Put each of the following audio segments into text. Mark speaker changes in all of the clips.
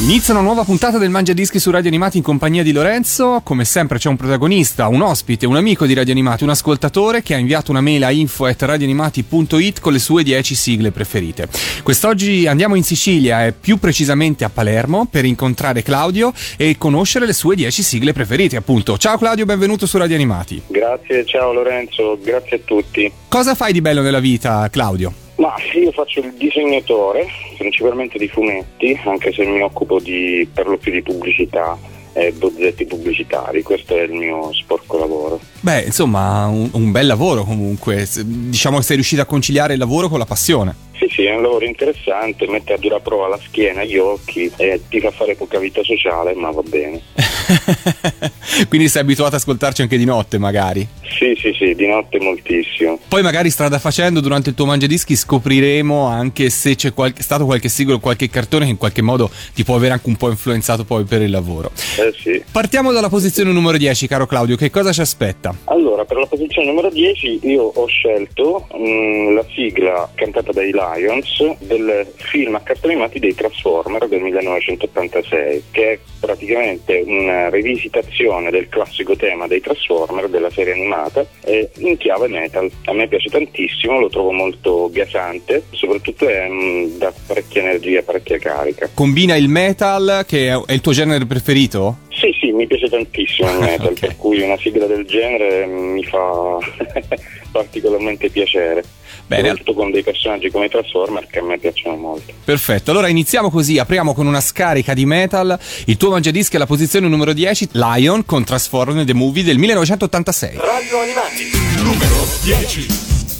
Speaker 1: Inizia una nuova puntata del Mangia Dischi su Radio Animati in compagnia di Lorenzo. Come sempre c'è un protagonista, un ospite, un amico di Radio Animati, un ascoltatore che ha inviato una mail a info.radioanimati.it con le sue 10 sigle preferite. Quest'oggi andiamo in Sicilia e più precisamente a Palermo per incontrare Claudio e conoscere le sue 10 sigle preferite, appunto. Ciao Claudio, benvenuto su Radio Animati.
Speaker 2: Grazie, ciao Lorenzo, grazie a tutti.
Speaker 1: Cosa fai di bello nella vita, Claudio?
Speaker 2: Ma io faccio il disegnatore, principalmente di fumetti, anche se mi occupo di, per lo più di pubblicità e bozzetti pubblicitari, questo è il mio sporco lavoro.
Speaker 1: Beh, insomma, un, un bel lavoro comunque. Diciamo che sei riuscito a conciliare il lavoro con la passione.
Speaker 2: Sì, sì, è un lavoro interessante, mette a dura prova la schiena, gli occhi e ti fa fare poca vita sociale, ma va bene.
Speaker 1: Quindi sei abituato ad ascoltarci anche di notte, magari?
Speaker 2: Sì, sì, sì, di notte moltissimo.
Speaker 1: Poi magari strada facendo durante il tuo mangiadischi scopriremo anche se c'è qual- stato qualche singolo, qualche cartone che in qualche modo ti può aver anche un po' influenzato poi per il lavoro.
Speaker 2: Eh sì.
Speaker 1: Partiamo dalla posizione numero 10, caro Claudio, che cosa ci aspetta?
Speaker 2: Allora, per la posizione numero 10 io ho scelto mh, la sigla cantata dai Lions del film a cartoni animati dei Transformer del 1986, che è praticamente una rivisitazione del classico tema dei Transformer della serie animata e in chiave metal. A me piace tantissimo, lo trovo molto gasante, soprattutto è, mh, da parecchia energia, parecchia carica.
Speaker 1: Combina il metal, che è il tuo genere preferito?
Speaker 2: Sì, sì, mi piace tantissimo il metal,
Speaker 1: Ok.
Speaker 2: per cui una sigla del genere mi fa particolarmente piacere.
Speaker 1: Bene,
Speaker 2: Soprattutto con dei personaggi come i Transformer che a me piacciono molto.
Speaker 1: Perfetto, allora iniziamo così, apriamo con una scarica di metal. Il tuo mangiadischi è la posizione numero 10, Lion con Transform The Movie del 1986.
Speaker 3: Radio Animati, numero 10.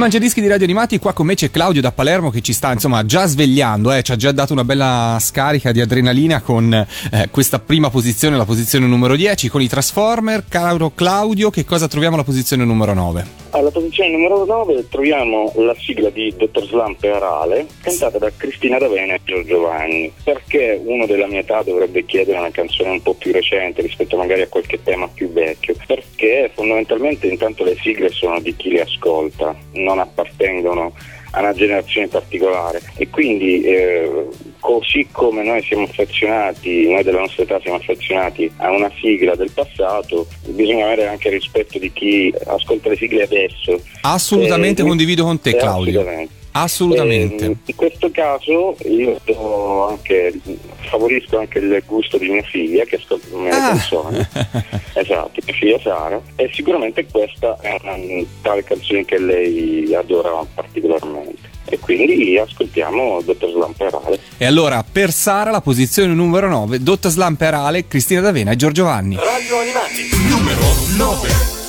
Speaker 1: Mangiadischi di Radio Animati, qua con me c'è Claudio da Palermo che ci sta insomma già svegliando, eh, ci ha già dato una bella scarica di adrenalina con eh, questa prima posizione, la posizione numero 10, con i Transformer. Caro Claudio, che cosa troviamo alla posizione numero 9?
Speaker 2: Alla posizione numero 9 troviamo la sigla di Dottor Slump e Arale, cantata da Cristina D'Avena e Giorgio Vanni. Perché uno della mia età dovrebbe chiedere una canzone un po' più recente rispetto magari a qualche tema più vecchio? Perché fondamentalmente intanto le sigle sono di chi le ascolta, non appartengono a una generazione particolare e quindi eh, così come noi siamo affezionati, noi della nostra età siamo affezionati a una sigla del passato, bisogna avere anche rispetto di chi ascolta le sigle adesso.
Speaker 1: Assolutamente eh, condivido con te Claudio. Assolutamente. Assolutamente.
Speaker 2: Eh, in questo caso io anche, favorisco anche il gusto di mia figlia che ascolta le mie ah. canzoni. esatto, mia figlia Sara. E sicuramente questa è una tale canzone che lei adora particolarmente. E quindi ascoltiamo Dottor Slamperale.
Speaker 1: E allora per Sara la posizione numero 9, Dottor Slamperale, Cristina D'Avena e Giorgio Vanni.
Speaker 4: Radio Animati, numero 9.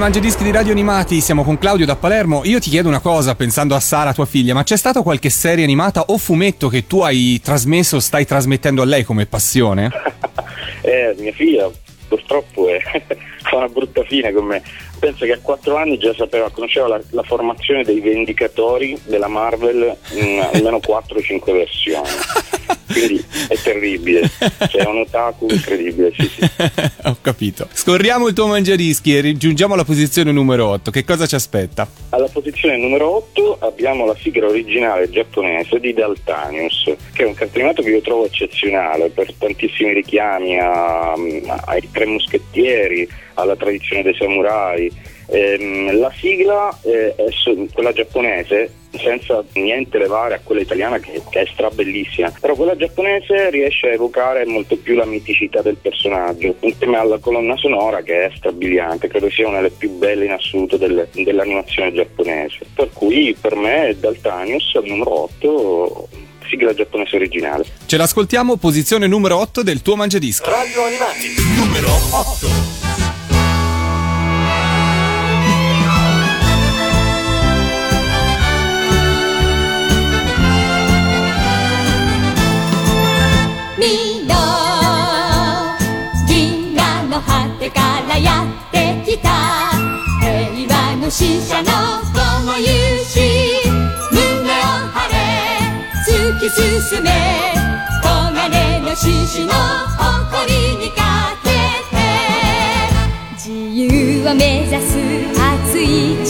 Speaker 1: Mangiadischi di Radio Animati, siamo con Claudio da Palermo. Io ti chiedo una cosa, pensando a Sara, tua figlia, ma c'è stata qualche serie animata o fumetto che tu hai trasmesso, stai trasmettendo a lei come passione?
Speaker 2: eh, mia figlia purtroppo è, fa una brutta fine con me. Penso che a quattro anni già sapeva, conosceva la, la formazione dei Vendicatori della Marvel in almeno 4-5 versioni. Quindi è terribile. Cioè, è un otaku incredibile, sì, sì.
Speaker 1: Ho capito. Scorriamo il tuo mangiadischi e raggiungiamo la posizione numero 8. Che cosa ci aspetta?
Speaker 2: Alla posizione numero 8 abbiamo la sigla originale giapponese di Daltanius, che è un cartonimato che io trovo eccezionale per tantissimi richiami a, ai tre moschettieri, alla tradizione dei samurai. Ehm, la sigla, eh, è quella giapponese, senza niente levare a quella italiana che, che, è strabellissima, però quella giapponese riesce a evocare molto più la miticità del personaggio, insieme alla colonna sonora che è strabiliante, credo sia una delle più belle in assoluto delle, dell'animazione giapponese. Per cui per me Daltanius al numero 8 sigla giapponese originale.
Speaker 1: Ce l'ascoltiamo, posizione numero 8 del tuo mangiadisco.
Speaker 3: Radio Animati, numero 8.
Speaker 5: きた平和の使者の子も勇士胸を張れ突き進め黄金の獅子の誇りにかけて。自由を目指す熱い力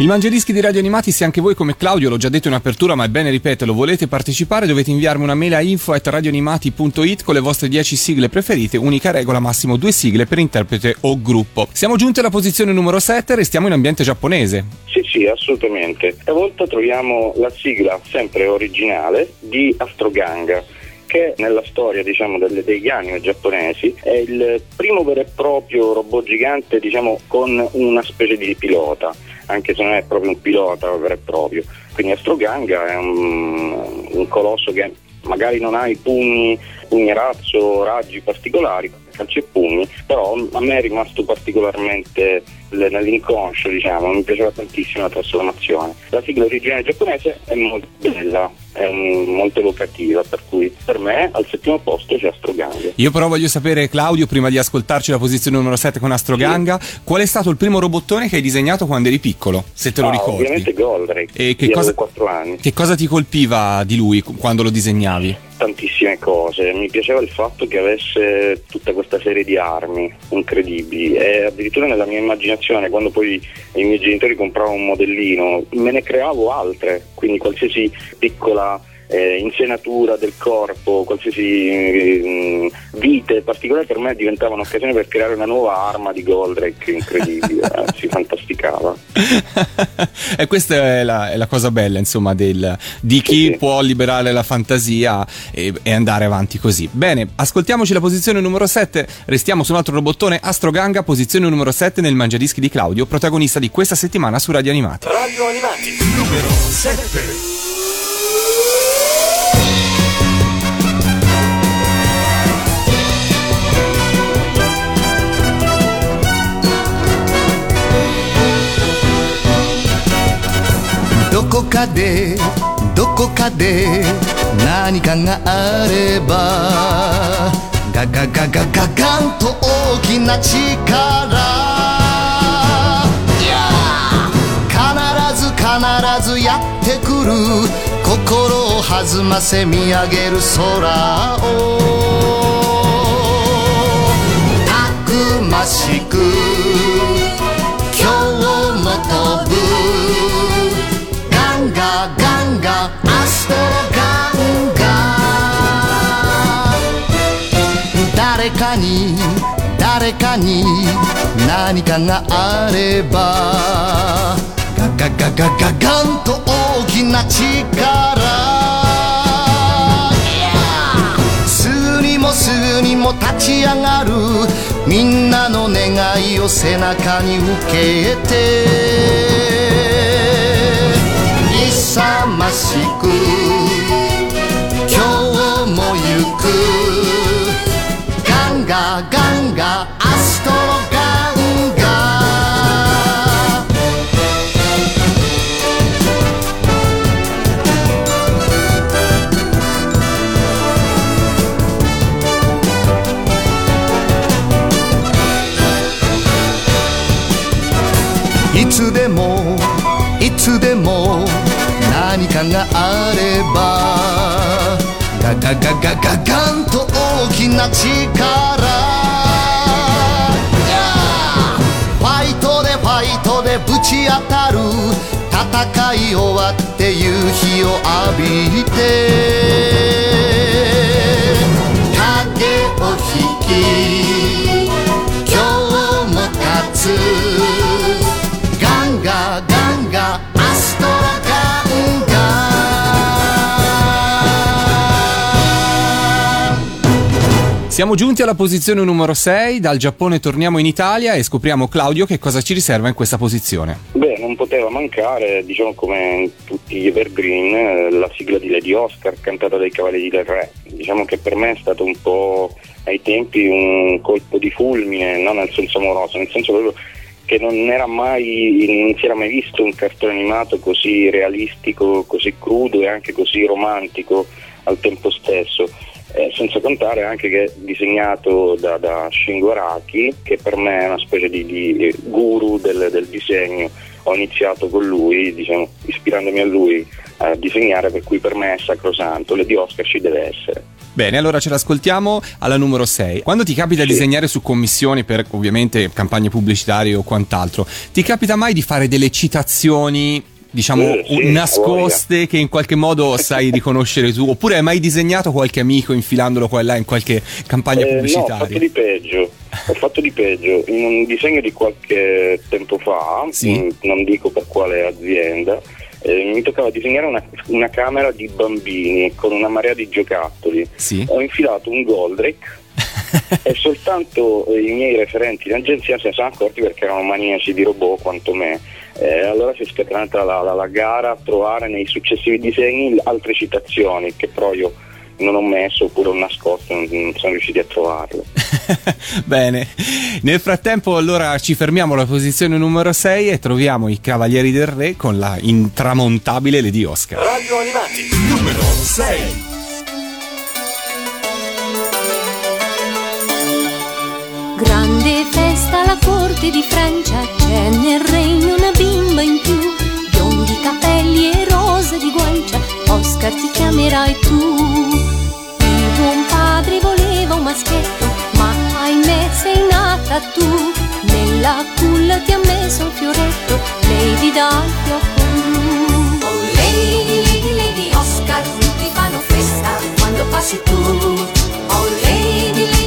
Speaker 1: Il Mangiadischi di Radio Animati, se anche voi come Claudio, l'ho già detto in apertura, ma è bene ripeterlo, volete partecipare, dovete inviarmi una mail a info.radioanimati.it con le vostre 10 sigle preferite, unica regola, massimo due sigle per interprete o gruppo. Siamo giunti alla posizione numero 7, restiamo in ambiente giapponese.
Speaker 2: Sì, sì, assolutamente. Stavolta troviamo la sigla sempre originale di Astroganga che nella storia diciamo, degli anime giapponesi è il primo vero e proprio robot gigante diciamo, con una specie di pilota anche se non è proprio un pilota vero e proprio. Quindi Astroganga è un, un colosso che magari non ha i pugni, pugni razzo, raggi particolari, calci e pugni, però a me è rimasto particolarmente nell'inconscio, diciamo, mi piaceva tantissimo la trasformazione. La sigla originale giapponese è molto bella, è molto evocativa, per cui per me al settimo posto c'è Astroganga.
Speaker 1: Io però voglio sapere, Claudio, prima di ascoltarci la posizione numero 7 con Astroganga, sì. qual è stato il primo robottone che hai disegnato quando eri piccolo, se te lo
Speaker 2: ah,
Speaker 1: ricordi?
Speaker 2: Ovviamente Goldrake,
Speaker 1: e che cosa, 4 anni. Che cosa ti colpiva di lui quando lo disegnavi?
Speaker 2: Tantissime cose, mi piaceva il fatto che avesse tutta questa serie di armi incredibili. E addirittura nella mia immaginazione quando poi i miei genitori compravano un modellino me ne creavo altre, quindi qualsiasi piccola eh, insenatura del corpo, qualsiasi eh, vite particolare per me diventava un'occasione per creare una nuova arma di Goldrake incredibile, eh, si fantasticava.
Speaker 1: e questa è la, è la, cosa bella, insomma, del, di chi sì, sì. può liberare la fantasia e, e, andare avanti così. Bene, ascoltiamoci la posizione numero 7, restiamo su un altro robottone, Astroganga, posizione numero 7 nel Mangiadischi di Claudio, protagonista di questa settimana su Radio Animati.
Speaker 6: Radio Animati, numero 7.
Speaker 7: こかでどこかで何かがあればガガガガガガンと大きな力必ず必ずやってくる心を弾ませ見上げる空をたくましく誰かに誰かに何かがあればガガガガガガンと大きな力すぐにもすぐにも立ち上がるみんなの願いを背中に受けて勇ましく今日も行く。ガンガガンガればガガガガガガンと大きな力。ファイトでファイトでぶち当たる。戦い終わって夕日を浴びて。影を引き今日も立つ。
Speaker 1: Siamo giunti alla posizione numero 6, dal Giappone torniamo in Italia e scopriamo Claudio che cosa ci riserva in questa posizione.
Speaker 2: Beh, non poteva mancare, diciamo come tutti gli evergreen, eh, la sigla di Lady Oscar cantata dai Cavalieri del Re. Diciamo che per me è stato un po' ai tempi un colpo di fulmine, non nel senso amoroso, nel senso proprio che non, mai, non si era mai visto un cartone animato così realistico, così crudo e anche così romantico al tempo stesso eh, senza contare anche che è disegnato da, da Shingo Araki, che per me è una specie di, di guru del, del, disegno. Ho iniziato con lui, diciamo, ispirandomi a lui a disegnare, per cui per me è sacrosanto, le di Oscar ci deve essere.
Speaker 1: Bene, allora ce l'ascoltiamo alla numero 6. Quando ti capita sì. di disegnare su commissioni per ovviamente campagne pubblicitarie o quant'altro, ti capita mai di fare delle citazioni diciamo eh, sì, nascoste che in qualche modo sai riconoscere tu oppure hai mai disegnato qualche amico infilandolo qua e là in qualche campagna
Speaker 2: eh,
Speaker 1: pubblicitaria?
Speaker 2: No, ho fatto di peggio ho fatto di peggio in un disegno di qualche tempo fa sì. mm, non dico per quale azienda eh, mi toccava disegnare una, una, camera di bambini con una marea di giocattoli sì. ho infilato un Goldrake e soltanto i miei referenti in agenzia se ne sono accorti perché erano maniaci di robot quanto me eh, allora si è scatenata la, la, la, gara a trovare nei successivi disegni altre citazioni che però io non ho messo oppure ho nascosto, non, non sono riusciti a trovarle.
Speaker 1: Bene, nel frattempo allora ci fermiamo alla posizione numero 6 e troviamo i Cavalieri del Re con la intramontabile Lady Oscar.
Speaker 6: Radio Animati numero 6
Speaker 4: alla corte di Francia, c'è nel regno una bimba in più, biondi capelli e rosa di guancia, Oscar ti chiamerai tu. Il buon padre voleva un maschietto, ma ahimè sei nata tu. Nella culla ti ha messo un fioretto, Lady dal fiocco blu.
Speaker 8: Oh Lady, Lady, Lady Oscar, ti fa
Speaker 4: quando passi tu. Oh Lady, Lady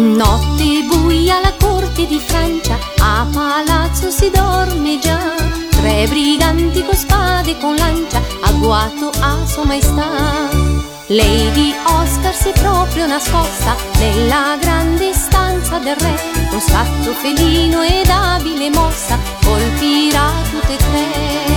Speaker 4: Notte buia alla corte di Francia, a palazzo si dorme già. Tre briganti con spade e con lancia, agguato a sua maestà. Lady Oscar si è proprio nascosta nella grande stanza del re. Con scatto felino ed abile mossa, colpirà tutte e tre.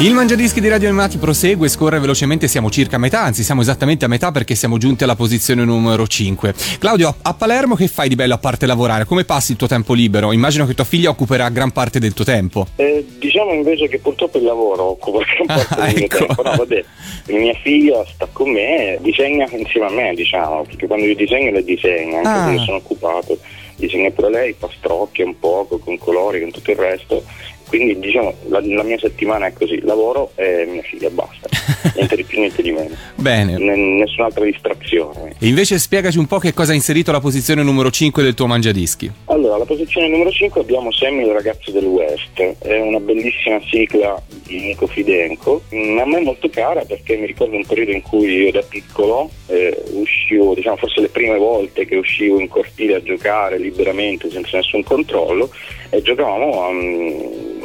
Speaker 1: Il Mangiadischi di Radio Animati prosegue, scorre velocemente, siamo circa a metà, anzi siamo esattamente a metà perché siamo giunti alla posizione numero 5. Claudio, a Palermo che fai di bello a parte lavorare? Come passi il tuo tempo libero? Immagino che tua figlia occuperà gran parte del tuo tempo.
Speaker 2: Eh, diciamo invece che purtroppo il lavoro occupa gran parte
Speaker 1: Ah,
Speaker 2: del mio
Speaker 1: ecco.
Speaker 2: tempo. No, vabbè, mia figlia sta con me, disegna insieme a me, diciamo, perché quando io disegno lei disegna, anche
Speaker 1: Ah.
Speaker 2: se io sono occupato. Disegna pure lei, fa strocchia un poco, con colori, con tutto il resto. Quindi diciamo la, la mia settimana è così, lavoro e mia figlia, basta. niente di più, niente di meno.
Speaker 1: Bene.
Speaker 2: N- nessun'altra distrazione.
Speaker 1: E invece spiegaci un po' che cosa ha inserito la posizione numero 5 del tuo Mangiadischi.
Speaker 2: Allora, alla posizione numero 5 abbiamo Sammy il ragazzo del West, è una bellissima sigla di Nico Fidenco, Mm, a me è molto cara perché mi ricordo un periodo in cui io da piccolo eh, uscivo, diciamo forse le prime volte che uscivo in cortile a giocare liberamente senza nessun controllo e giocavamo a,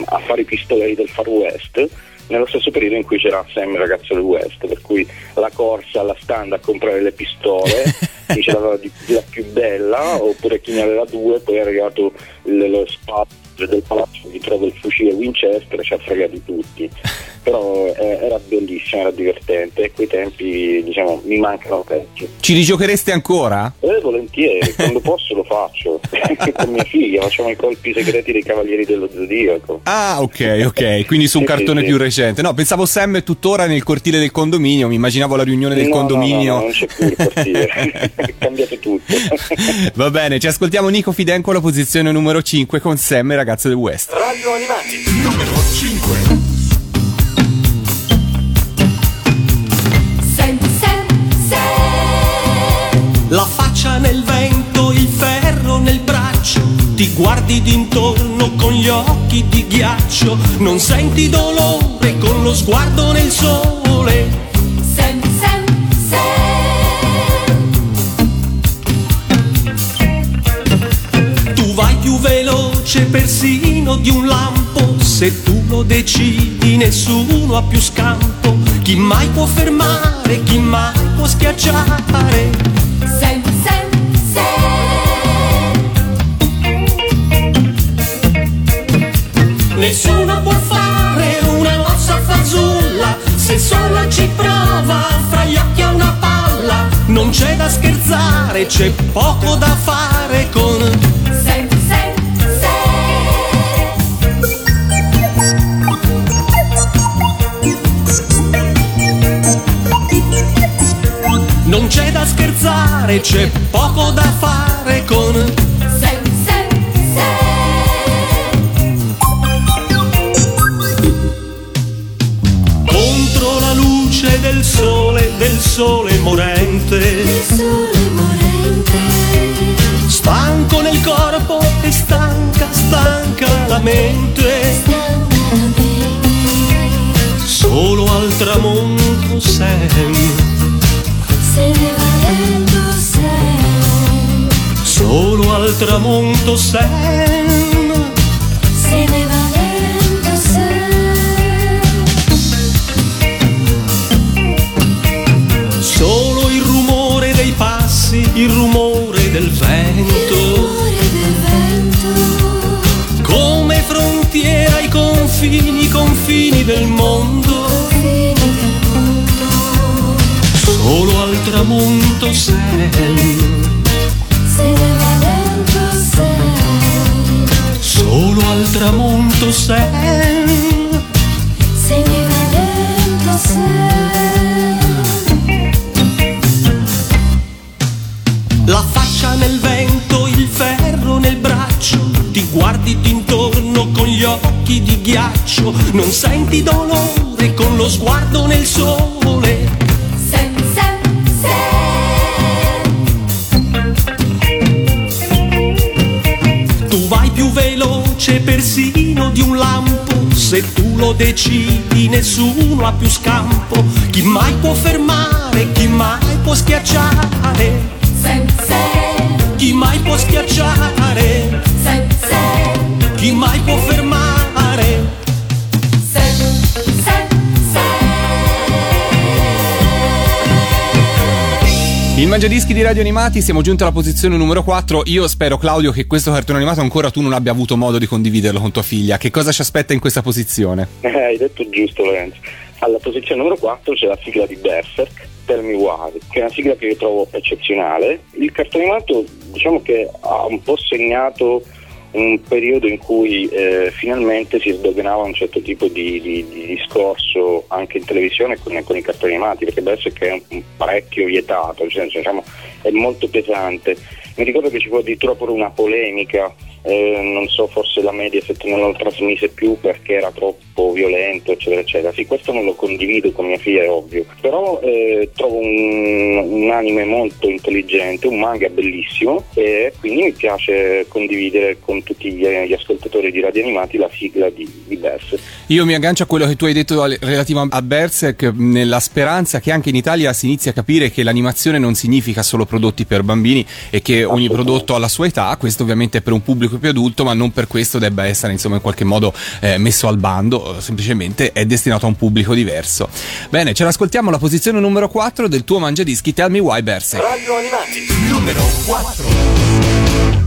Speaker 2: a fare i pistoleri del Far West nello stesso periodo in cui c'era Sam ragazzo del West, per cui la corsa alla stand a comprare le pistole, chi ce l'aveva di, la più bella, oppure chi ne aveva due, poi è arrivato il- lo spazio del palazzo di trovo il fucile Winchester e ci ha fregati tutti. Però eh, era bellissimo, era divertente e quei tempi diciamo mi mancano peggio.
Speaker 1: Ci rigiochereste ancora?
Speaker 2: Eh, volentieri, quando posso lo faccio, con mia figlia, facciamo i colpi segreti dei Cavalieri dello Zodiaco.
Speaker 1: Ah, ok, ok. Quindi su un
Speaker 2: Sì, sì,
Speaker 1: cartone
Speaker 2: sì.
Speaker 1: più recente. No, pensavo Sam è tuttora nel cortile del condominio. Mi immaginavo la riunione del
Speaker 2: No, no,
Speaker 1: condominio.
Speaker 2: no, no, non c'è più il cortile, è cambiato tutto.
Speaker 1: Va bene, ci ascoltiamo Nico Fidenco alla posizione numero 5 con Sam e ragazzo del West.
Speaker 6: Radio Animati, numero 5.
Speaker 8: La faccia nel vento, il ferro nel braccio, ti guardi d'intorno con gli occhi di ghiaccio, non senti dolore con lo sguardo nel sole.
Speaker 4: Sam, Sam, Sam.
Speaker 8: Tu vai più veloce persino di un lampo, se tu lo decidi nessuno ha più scampo, chi mai può fermare, chi mai può schiacciare. Nessuno può fare una mossa fanciulla se solo ci
Speaker 5: prova fra gli occhi a una palla.
Speaker 8: Non c'è da scherzare, c'è poco da fare con
Speaker 5: Non c'è
Speaker 8: da scherzare, c'è poco da fare con sole, morente.
Speaker 4: Il sole morente.
Speaker 8: Stanco nel corpo e stanca, stanca la mente.
Speaker 4: Stanca la mente.
Speaker 8: Solo al tramonto sei.
Speaker 4: Se ne va lento sei.
Speaker 8: Solo al tramonto sei del mondo. Solo al tramonto sei. Solo al tramonto sei occhi di ghiaccio Non senti dolore con lo sguardo nel sole. Tu vai più veloce persino di un lampo. Se tu lo decidi nessuno ha più scampo. Chi mai può fermare, chi mai può schiacciare?
Speaker 5: Se, se,
Speaker 8: Chi mai può schiacciare?
Speaker 5: Se, se
Speaker 8: Chi mai può fermare
Speaker 5: Se
Speaker 1: Il Mangiadischi di Radio Animati, siamo giunti alla posizione numero 4. Io spero, Claudio, che questo cartone animato ancora tu non abbia avuto modo di condividerlo con tua figlia. Che cosa ci aspetta in questa posizione?
Speaker 2: Eh, hai detto giusto Lorenzo. Alla posizione numero 4 c'è la sigla di Berserk, Tell Me Why, che è una sigla che io trovo eccezionale. Il cartone animato diciamo che ha un po' segnato un periodo in cui eh, finalmente si sdoganava un certo tipo di, di- di discorso anche in televisione con, con i cartoni animati, perché Berserk è un, un parecchio vietato, senso, diciamo, è molto pesante. Mi ricordo che ci fu addirittura pure una polemica, eh, non so, forse la Mediaset non lo trasmise più perché era troppo violento, eccetera, eccetera. Sì, questo non lo condivido con mia figlia, è ovvio, però eh, trovo un, un anime molto intelligente, un manga bellissimo e quindi mi piace condividere con tutti gli, gli ascoltatori di Radio Animati la sigla di, di Berserk.
Speaker 1: Io mi aggancio a quello che tu hai detto relativo a Berserk, nella speranza che anche in Italia si inizi a capire che l'animazione non significa solo prodotti per bambini e che ogni prodotto ha la sua età. Questo ovviamente è per un pubblico più adulto, ma non per questo debba essere insomma in qualche modo eh, messo al bando, semplicemente è destinato a un pubblico diverso. Bene, ce l'ascoltiamo alla posizione numero 4 del tuo mangiadischi Tell Me Why Berserk.
Speaker 6: Radio Animati, numero 4.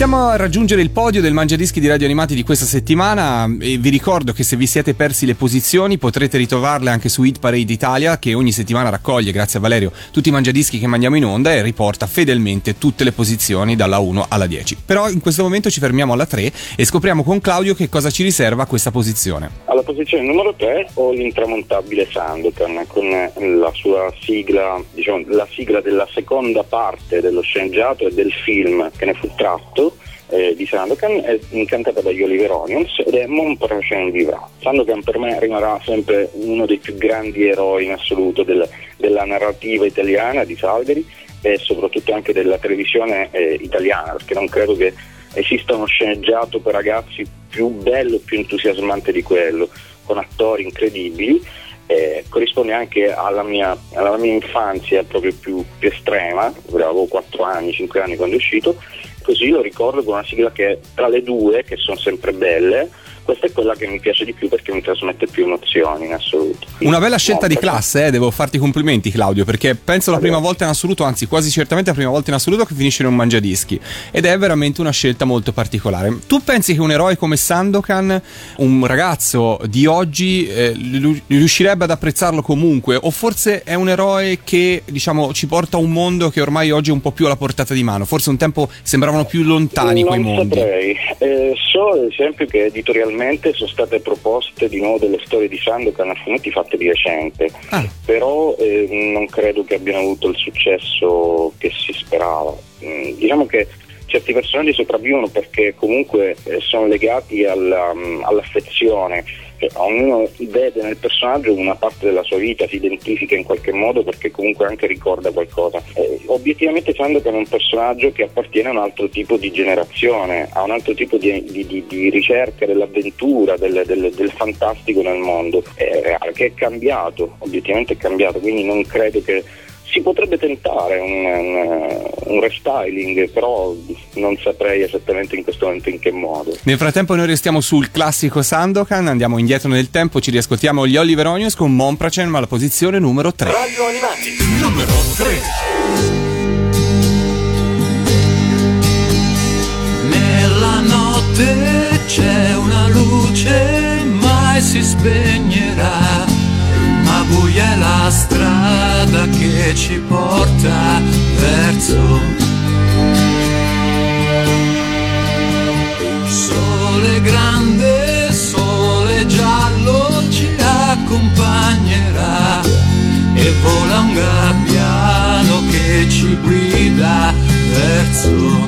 Speaker 1: Iniziamo a raggiungere il podio del Mangiadischi di Radio Animati di questa settimana e vi ricordo che se vi siete persi le posizioni potrete ritrovarle anche su Hit Parade Italia che ogni settimana raccoglie, grazie a Valerio, tutti i mangiadischi che mandiamo in onda e riporta fedelmente tutte le posizioni dalla 1 alla 10. Però in questo momento ci fermiamo alla 3 e scopriamo con Claudio che cosa ci riserva questa posizione.
Speaker 2: Alla posizione numero 3 ho l'intramontabile Sandokan con la sua sigla, diciamo la sigla della seconda parte dello sceneggiato e del film che ne fu tratto eh, di Sandokan è cantata dagli Oliver Onions ed è Mon prochain vivrà. Sandokan per me rimarrà sempre uno dei più grandi eroi in assoluto del- della narrativa italiana di Salgari e soprattutto anche della televisione eh, italiana perché non credo che esista uno sceneggiato per ragazzi più bello e più entusiasmante di quello con attori incredibili eh, corrisponde anche alla mia, alla mia infanzia proprio più, più estrema, avevo 4 anni, 5 anni quando è uscito, così lo ricordo con una sigla che tra le due, che sono sempre belle, questa è quella che mi piace di più perché mi trasmette più emozioni in assoluto.
Speaker 1: Una bella scelta di classe, eh, devo farti complimenti Claudio, perché penso la prima volta in assoluto, anzi quasi certamente la prima volta in assoluto che finisce in un mangiadischi ed è veramente una scelta molto particolare. Tu pensi che un eroe come Sandokan, un ragazzo di oggi, eh, riuscirebbe ad apprezzarlo comunque o forse è un eroe che diciamo ci porta a un mondo che ormai oggi è un po' più alla portata di mano, forse un tempo sembravano più lontani quei
Speaker 2: non
Speaker 1: mondi.
Speaker 2: saprei. Eh, so ad esempio che editorialmente sono state proposte di nuovo delle storie di Sandokan a fumetti fatte di recente,
Speaker 1: Ah.
Speaker 2: però eh, non credo che abbiano avuto il successo che si sperava. Mm, diciamo che certi personaggi sopravvivono perché comunque eh, sono legati alla, mm, all'affezione. Cioè, ognuno vede nel personaggio una parte della sua vita, si identifica in qualche modo perché comunque anche ricorda qualcosa. Eh, obiettivamente Sandokan è un personaggio che appartiene a un altro tipo di generazione, a un altro tipo di, di- di- di ricerca dell'avventura, del, del- del fantastico nel mondo, eh, che è cambiato, obiettivamente è cambiato, quindi non credo che si potrebbe tentare un, un- un restyling, però non saprei esattamente in questo momento in che modo.
Speaker 1: Nel frattempo noi restiamo sul classico Sandokan, andiamo indietro nel tempo, ci riascoltiamo gli Oliver Onions con Monpracen alla posizione numero 3.
Speaker 9: Radio Animati, numero 13.
Speaker 10: Nella notte c'è una luce, mai si spegnerà. Buia è la strada che ci porta verso. Sole grande, sole giallo ci accompagnerà e vola un gabbiano che ci guida verso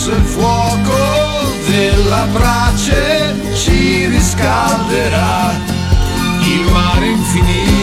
Speaker 10: Rosso il fuoco della brace ci riscalderà, il mare infinito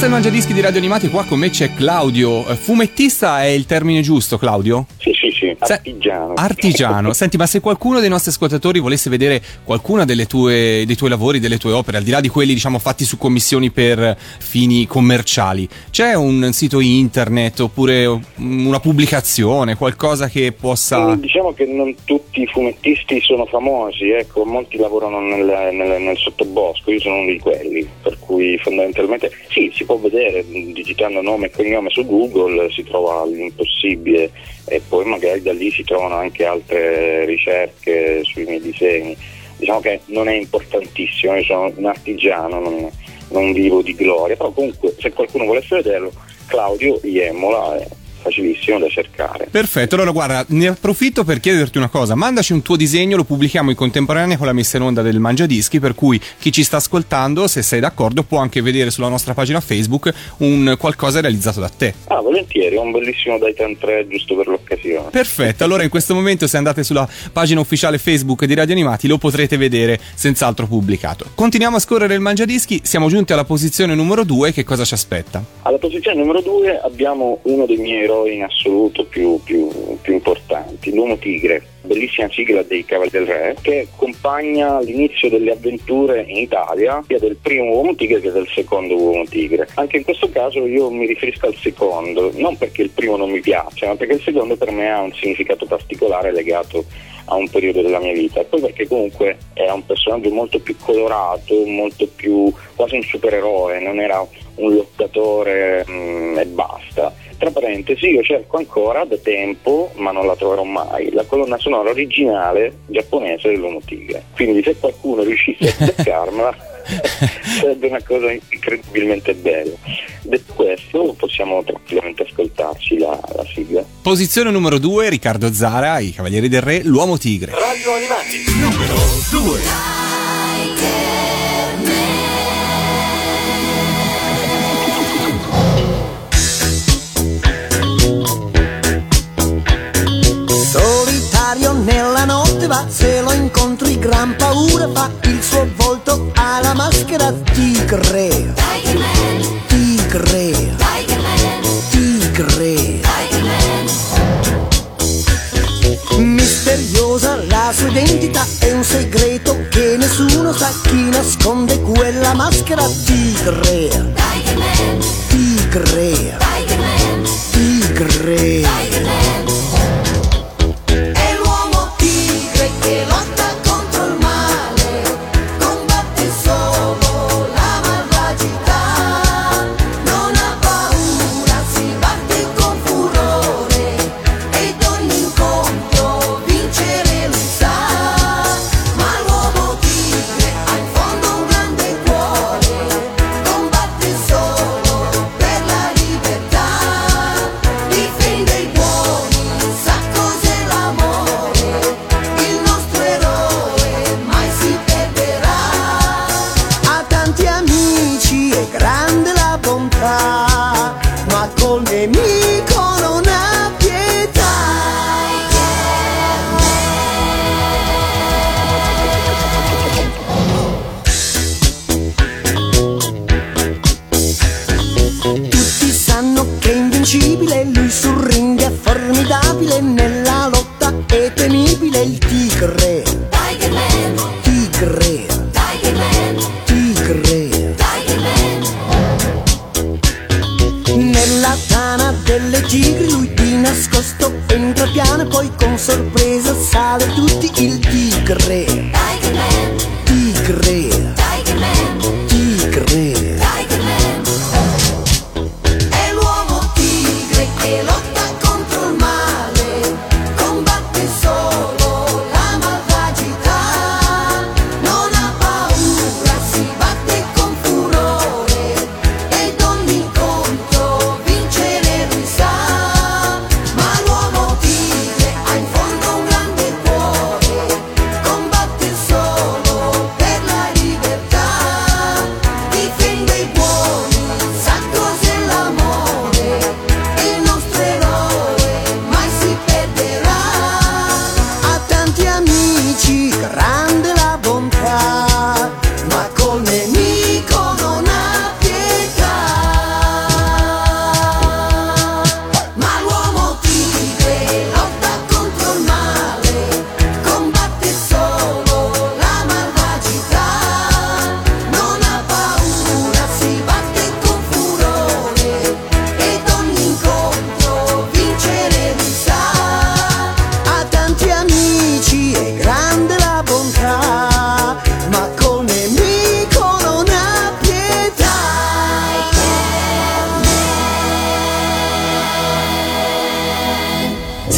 Speaker 1: Questo è il Mangiadischi di Radio Animati, qua con me c'è Claudio. Eh, Fumettista è il termine giusto, Claudio?
Speaker 2: Sì, sì, sì,
Speaker 1: Se-
Speaker 2: artigiano.
Speaker 1: Artigiano. Senti, ma se qualcuno dei nostri ascoltatori volesse vedere qualcuna tue, dei tuoi lavori, delle tue opere, al di là di quelli diciamo fatti su commissioni per fini commerciali, c'è un sito internet oppure una pubblicazione, qualcosa che possa...
Speaker 2: Mm, Diciamo che non tutti i fumettisti sono famosi, ecco, molti lavorano nel, nel- nel sottobosco, io sono uno di quelli, per cui fondamentalmente sì, si può vedere, digitando nome e cognome su Google si trova l'impossibile e poi magari da lì si trovano anche altre ricerche sui miei disegni. Diciamo che non è importantissimo, io sono un artigiano, non, non vivo di gloria, però comunque se qualcuno volesse vederlo, Claudio Iemola facilissimo da cercare.
Speaker 1: Perfetto, allora guarda, ne approfitto per chiederti una cosa, mandaci un tuo disegno, lo pubblichiamo in contemporanea con la messa in onda del Mangiadischi, per cui chi ci sta ascoltando, se sei d'accordo, può anche vedere sulla nostra pagina Facebook un qualcosa realizzato da te.
Speaker 2: Ah, volentieri, un bellissimo Daitan 3 giusto per l'occasione.
Speaker 1: Perfetto, allora in questo momento se andate sulla pagina ufficiale Facebook di Radio Animati lo potrete vedere senz'altro pubblicato. Continuiamo a scorrere il Mangiadischi, siamo giunti alla posizione numero 2, che cosa ci aspetta?
Speaker 2: Alla posizione numero 2 abbiamo uno dei miei eroi in assoluto più, più- più importanti, l'Uomo Tigre, bellissima sigla dei Cavalli del Re, che accompagna l'inizio delle avventure in Italia, sia del primo Uomo Tigre che del secondo Uomo Tigre. Anche in questo caso io mi riferisco al secondo, non perché il primo non mi piace, ma perché il secondo per me ha un significato particolare legato a un periodo della mia vita e poi perché comunque era un personaggio molto più colorato, molto più quasi un supereroe, non era un lottatore mm, e basta. Tra parentesi, io cerco ancora da tempo, ma non la troverò mai, la colonna sonora originale giapponese dell'Uomo Tigre. Quindi se qualcuno riuscisse a beccarmela sarebbe una cosa incredibilmente bella. Detto questo, possiamo tranquillamente ascoltarci la, la sigla.
Speaker 1: Posizione numero 2, Riccardo Zara, I Cavalieri del Re, L'Uomo Tigre.
Speaker 6: Radio Animati numero 2
Speaker 11: Solitario nella notte va, se lo incontri gran paura fa, il suo volto ha la maschera tigre. Tigre. Tigre. Misteriosa la sua identità, è un segreto che nessuno sa chi nasconde quella maschera. Tigre. Tigre.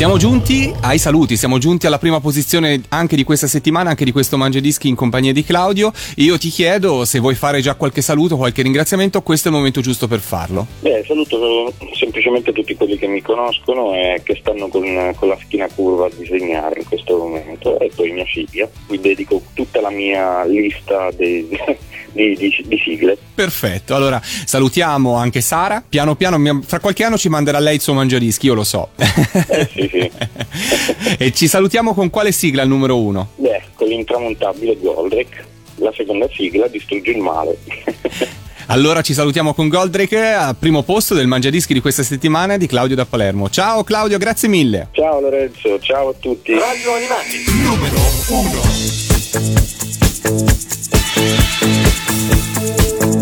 Speaker 1: Siamo giunti ai saluti, siamo giunti alla prima posizione anche di questa settimana, anche di questo Mangiadischi in compagnia di Claudio. Io ti chiedo se vuoi fare già qualche saluto, qualche ringraziamento, questo è il momento giusto per farlo.
Speaker 2: Beh, saluto semplicemente tutti quelli che mi conoscono e che stanno con, con la schiena curva a disegnare in questo momento e poi mia figlia, cui dedico tutta la mia lista dei- di, di- di sigle.
Speaker 1: Perfetto, allora salutiamo anche Sara. Piano piano, fra qualche anno ci manderà lei il suo Mangiadischi, io lo so.
Speaker 2: Sì, sì.
Speaker 1: e ci salutiamo con quale sigla al numero uno?
Speaker 2: Beh, con l'intramontabile Goldrake, la seconda sigla distrugge il male.
Speaker 1: Allora ci salutiamo con Goldrake al primo posto del Mangiadischi di questa settimana di Claudio da Palermo. Ciao Claudio, grazie mille.
Speaker 2: Ciao Lorenzo, ciao a tutti.
Speaker 12: Radio Animati, numero 1.
Speaker 13: Distruggi